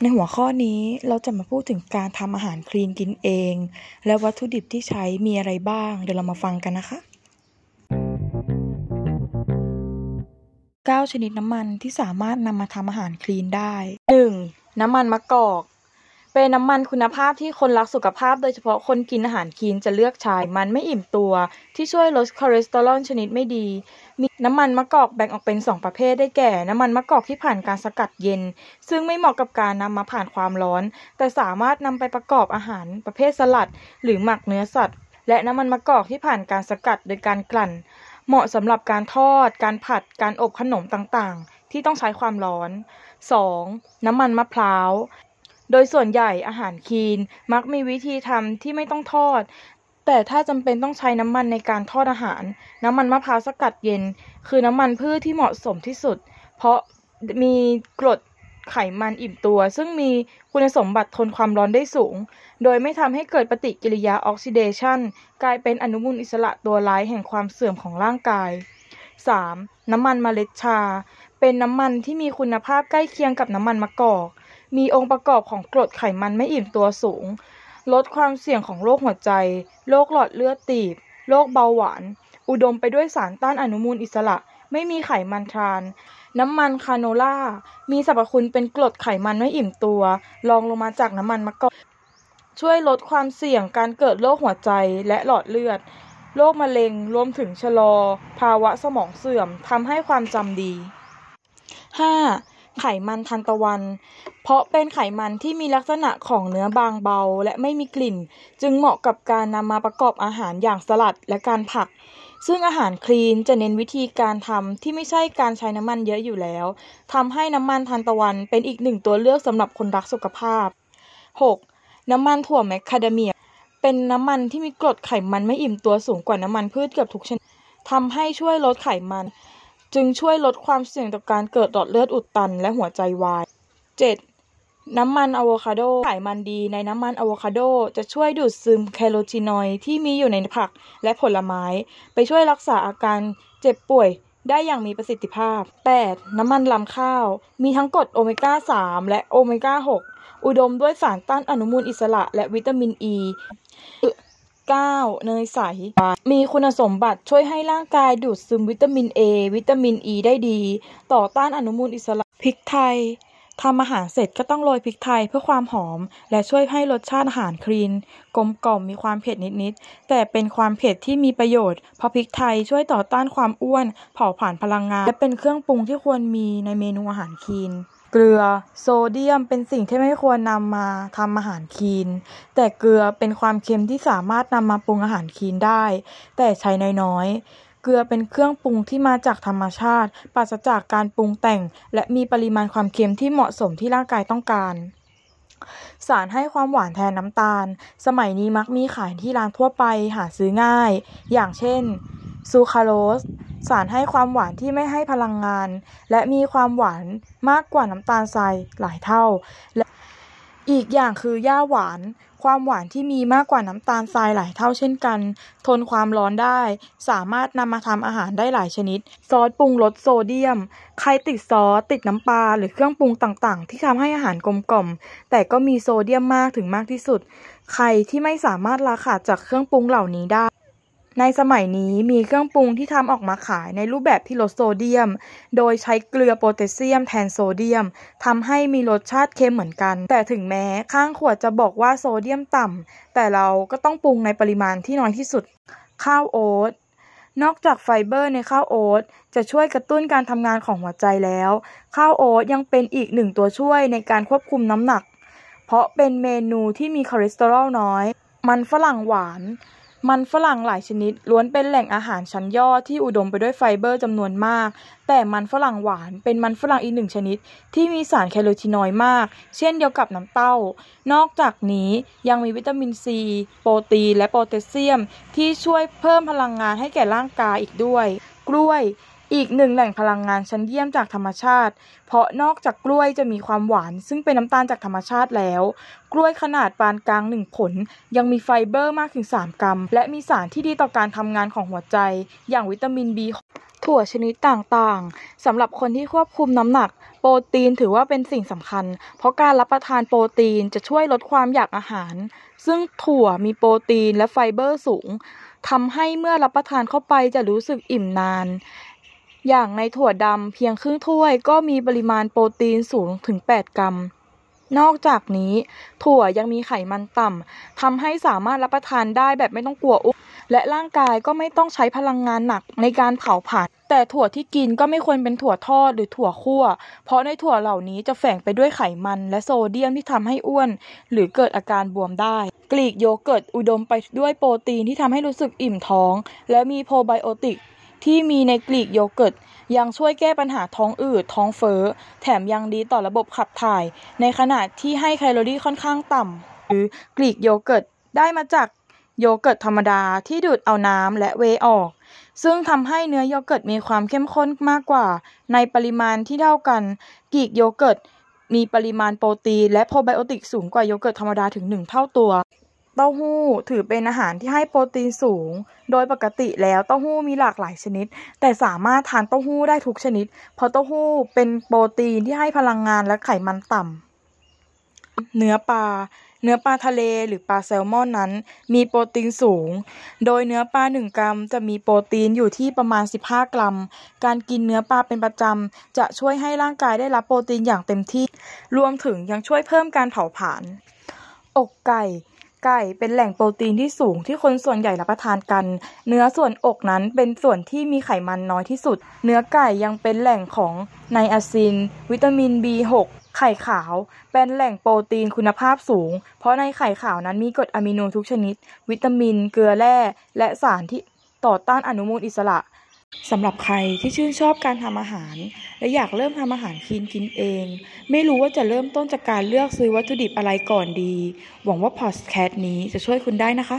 ในหัวข้อนี้เราจะมาพูดถึงการทำอาหารคลีนกินเอง และวัตถุดิบที่ใช้มีอะไรบ้าง เดี๋ยวเรามาฟังกันนะคะ 9 ชนิดน้ำมันที่สามารถนำมาทำอาหารคลีนได้ 1. น้ำมันมะกอก เป็นน้ำมันคุณภาพที่คนรักสุขภาพโดยเฉพาะคนกินอาหารคลีนจะเลือกใช้ มันไม่อิ่มตัว ที่ช่วยลดคอเลสเตอรอลชนิดไม่ดี มีน้ำมันมะกอกแบ่งออกเป็น 2 ประเภทได้แก่ น้ำมันมะกอกที่ผ่านการสกัดเย็น ซึ่งไม่เหมาะกับการนำมาผ่านความร้อน แต่สามารถนำไปประกอบอาหารประเภทสลัด หรือหมักเนื้อสัตว์ และน้ำมันมะกอกที่ผ่านการสกัดโดยการกลั่น เหมาะสำหรับการทอด การผัด การอบขนมต่างๆ ที่ต้องใช้ความร้อน 2. น้ำมันมะพร้าว โดยส่วนใหญ่อาหารคลีนมักมีวิธีทำที่ไม่ต้องทอด แต่ถ้าจำเป็นต้องใช้น้ำมันในการทอดอาหาร น้ำมันมะพร้าวสกัดเย็น คือน้ำมันพืชที่เหมาะสมที่สุด เพราะมีกรดไขมันอิ่มตัว ซึ่งมีคุณสมบัติทนความร้อนได้สูง โดยไม่ทำให้เกิดปฏิกิริยาออกซิเดชันกลายเป็นอนุมูลอิสระตัวร้ายแห่งความเสื่อมของร่างกาย 3. น้ำมันมเมล็ดชา เป็นน้ำมันที่มีคุณภาพใกล้เคียงกับน้ำมันมะกอก มีองค์ประกอบของกรดไขมันไม่อิ่มตัวสูง ลดความเสี่ยงของโรคหัวใจ โรคหลอดเลือดตีบ โรคเบาหวาน อุดมไปด้วยสารต้านอนุมูลอิสระ ไม่มีไขมันทราน น้ำมันคาโนล่า มีสรรพคุณเป็นกรดไขมันไม่อิ่มตัว รองลงมาจากน้ำมันมะกอก ช่วยลดความเสี่ยงการเกิดโรคหัวใจและหลอดเลือด โรคมะเร็ง รวมถึงชะลอ ภาวะสมองเสื่อม ทำให้ความจำดี 5. ไขมันทานตะวัน เพราะเป็นไขมันที่มีลักษณะของเนื้อบางเบาและไม่มีกลิ่น จึงเหมาะกับการนำมาประกอบอาหารอย่างสลัดและการผัก ซึ่งอาหารคลีนจะเน้นวิธีการทำที่ไม่ใช่การใช้น้ำมันเยอะอยู่แล้วทำให้น้ำมันทานตะวันเป็นอีกหนึ่งตัวเลือกสำหรับคนรักสุขภาพ 6. น้ำมันถั่วแมคคาเดเมีย เป็นน้ำมันที่มีกรดไขมันไม่อิ่มตัวสูงกว่าน้ำมันพืชเกือบทุกชนิดทำให้ช่วยลดไขมัน จึงช่วยลดความเสี่ยงต่อการเกิดหลอดเลือดอุดตันและหัวใจวาย 7. น้ำมันอะโวคาโดไขมันดีในน้ำมันอะโวคาโดจะช่วยดูดซึมแคโรทีนอยด์ที่มีอยู่ในผักและผลไม้ ไปช่วยรักษาอาการเจ็บป่วยได้อย่างมีประสิทธิภาพ 8. น้ำมันรำข้าว มีทั้งกรดโอเมก้า 3 และโอเมก้า 6 อุดมด้วยสารต้านอนุมูลอิสระและวิตามินอ e. ี 9. เนยใส มีคุณสมบัติช่วยให้ร่างกายดูดซึมวิตามิน A วิตามิน E ได้ดี ต่อต้านอนุมูลอิสระพริกไทย ทำอาหารเสร็จก็ต้องโรยพริกไทยเพื่อความหอม และช่วยให้รสชาติอาหารคลีน กลมกล่อมมีความเผ็ดนิดๆ แต่เป็นความเผ็ดที่มีประโยชน์ เพราะพริกไทยช่วยต่อต้านความอ้วน เผาผลาญพลังงาน และเป็นเครื่องปรุงที่ควรมีในเมนูอาหารคลีนเกลือ โซเดียมเป็นสิ่งที่ไม่ควรนำมาทำอาหารคลีน แต่เกลือเป็นความเค็มที่สามารถนำมาปรุงอาหารคลีนได้ แต่ใช้น้อยๆ เกลือเป็นเครื่องปรุงที่มาจากธรรมชาติ ปราศจากการปรุงแต่ง และมีปริมาณความเค็มที่เหมาะสมที่ร่างกายต้องการ สารให้ความหวานแทนน้ำตาล สมัยนี้มักมีขายที่ร้านทั่วไปหาซื้อง่าย อย่างเช่นซูคราโลสสารให้ความหวานที่ไม่ให้พลังงาน และมีความหวานมากกว่าน้ำตาลทรายหลายเท่าและ อีกอย่างคือหญ้าหวาน ความหวานที่มีมากกว่าน้ำตาลทรายหลายเท่าเช่นกัน ทนความร้อนได้ สามารถนำมาทำอาหารได้หลายชนิด ซอสปรุงรสโซเดียม ใครติดซอสติดน้ำปลาหรือเครื่องปรุงต่างๆ ที่ทำให้อาหารกลมกล่อม แต่ก็มีโซเดียมมากถึงมากที่สุด ใครที่ไม่สามารถลาขาดจากเครื่องปรุงเหล่านี้ได้ ในสมัยนี้มีเครื่องปรุงที่ทำออกมาขายในรูปแบบที่ลดโซเดียม โดยใช้เกลือโพแทสเซียมแทนโซเดียมทำให้มีรสชาติเค็มเหมือนกัน แต่ถึงแม้ข้างขวดจะบอกว่าโซเดียมต่ำแต่เราก็ต้องปรุงในปริมาณที่น้อยที่สุด ข้าวโอ๊ตนอกจากไฟเบอร์ในข้าวโอ๊ตจะช่วยกระตุ้นการทำงานของหัวใจแล้ว ข้าวโอ๊ตยังเป็นอีกหนึ่งตัวช่วยในการควบคุมน้ำหนัก เพราะเป็นเมนูที่มีคอเลสเตอรอลน้อย มันฝรั่งหวาน มันฝรั่งหลายชนิดล้วนเป็นแหล่งอาหารชั้นยอดที่อุดมไปด้วยไฟเบอร์จำนวนมาก แต่มันฝรั่งหวานเป็นมันฝรั่งอีกหนึ่งชนิด ที่มีสารแคโรทีนอยด์มาก เช่นเดียวกับน้ำเต้า นอกจากนี้ยังมีวิตามินซี โปรตีนและโพแทสเซียม ที่ช่วยเพิ่มพลังงานให้แก่ร่างกายอีกด้วย กล้วย อีกหนึ่งแหล่งพลังงานชั้นเยี่ยมจากธรรมชาติ เพราะนอกจากกล้วยจะมีความหวาน ซึ่งเป็นน้ำตาลจากธรรมชาติแล้ว กล้วยขนาดปานกลางหนึ่งผล ยังมีไฟเบอร์มากถึง 3 กรัม และมีสารที่ดีต่อการทำงานของหัวใจ อย่างวิตามิน B ถั่วชนิดต่างๆสำหรับคนที่ควบคุมน้ำหนัก โปรตีนถือว่าเป็นสิ่งสำคัญ เพราะการรับประทานโปรตีนจะช่วยลดความอยากอาหาร ซึ่งถั่วมีโปรตีนและไฟเบอร์สูงทำให้เมื่อรับประทานเข้าไปจะรู้สึกอิ่มนาน อย่างในถั่วดำเพียงครึ่งถ้วยก็มีปริมาณโปรตีนสูงถึง 8 กรัม นอกจากนี้ ถั่วยังมีไขมันต่ำทำให้สามารถรับประทานได้แบบไม่ต้องกลัวอ้วนและร่างกายก็ไม่ต้องใช้พลังงานหนักในการเผาผลาญแต่ถั่วที่กินก็ไม่ควรเป็นถั่วทอดหรือถั่วคั่ว เพราะในถั่วเหล่านี้จะแฝงไปด้วยไขมันและโซเดียมที่ทำให้อ้วน หรือเกิดอาการบวมได้กรีกโยเกิร์ตอุดมไปด้วยโปรตีนที่ทำให้รู้สึกอิ่มท้อง และมีโปรไบโอติก ที่มีในกรีกโยเกิร์ต ยังช่วยแก้ปัญหาท้องอืดท้องเฟ้อ แถมยังดีต่อระบบขับถ่าย ในขณะที่ให้แคลอรี่ค่อนข้างต่ำหรือกรีกโยเกิร์ตได้มาจากโยเกิร์ตธรรมดาที่ดูดเอาน้ำและเวย์ออก ซึ่งทำให้เนื้อโยเกิร์ตมีความเข้มข้นมากกว่า ในปริมาณที่เท่ากันกรีกโยเกิร์ตมีปริมาณโปรตีนและโปรไบโอติกสูงกว่าโยเกิร์ตธรรมดาถึง 1 เท่าตัว เต้าหู้ถือเป็นอาหารที่ให้โปรตีนสูง โดยปกติแล้วเต้าหู้มีหลากหลายชนิด แต่สามารถทานเต้าหู้ได้ทุกชนิด เพราะเต้าหู้เป็นโปรตีนที่ให้พลังงานและไขมันต่ำเนื้อปลาเนื้อปลาทะเลหรือปลาแซลมอนนั้น มีโปรตีนสูง โดยเนื้อปลา 1 กรัม จะมีโปรตีนอยู่ที่ประมาณ 15 กรัม การกินเนื้อปลาเป็นประจำ จะช่วยให้ร่างกายได้รับโปรตีนอย่างเต็มที่ รวมถึงยังช่วยเพิ่มการเผาผลาญอกไก่ ไก่เป็นแหล่งโปรตีนที่สูงที่คนส่วนใหญ่รับประทานกัน เนื้อส่วนอกนั้นเป็นส่วนที่มีไขมันน้อยที่สุด เนื้อไก่ยังเป็นแหล่งของไนอาซิน วิตามิน B6 ไข่ขาว เป็นแหล่งโปรตีนคุณภาพสูง เพราะในไข่ขาวนั้นมีกรดอะมิโนทุกชนิด วิตามิน เกลือแร่ และสารที่ต่อต้านอนุมูลอิสระ สำหรับใครที่ชื่นชอบการทำอาหาร และอยากเริ่มทำอาหารคลีนกินเอง ไม่รู้ว่าจะเริ่มต้นจากการเลือกซื้อวัตถุดิบอะไรก่อนดี หวังว่าพอดแคสต์นี้จะช่วยคุณได้นะคะ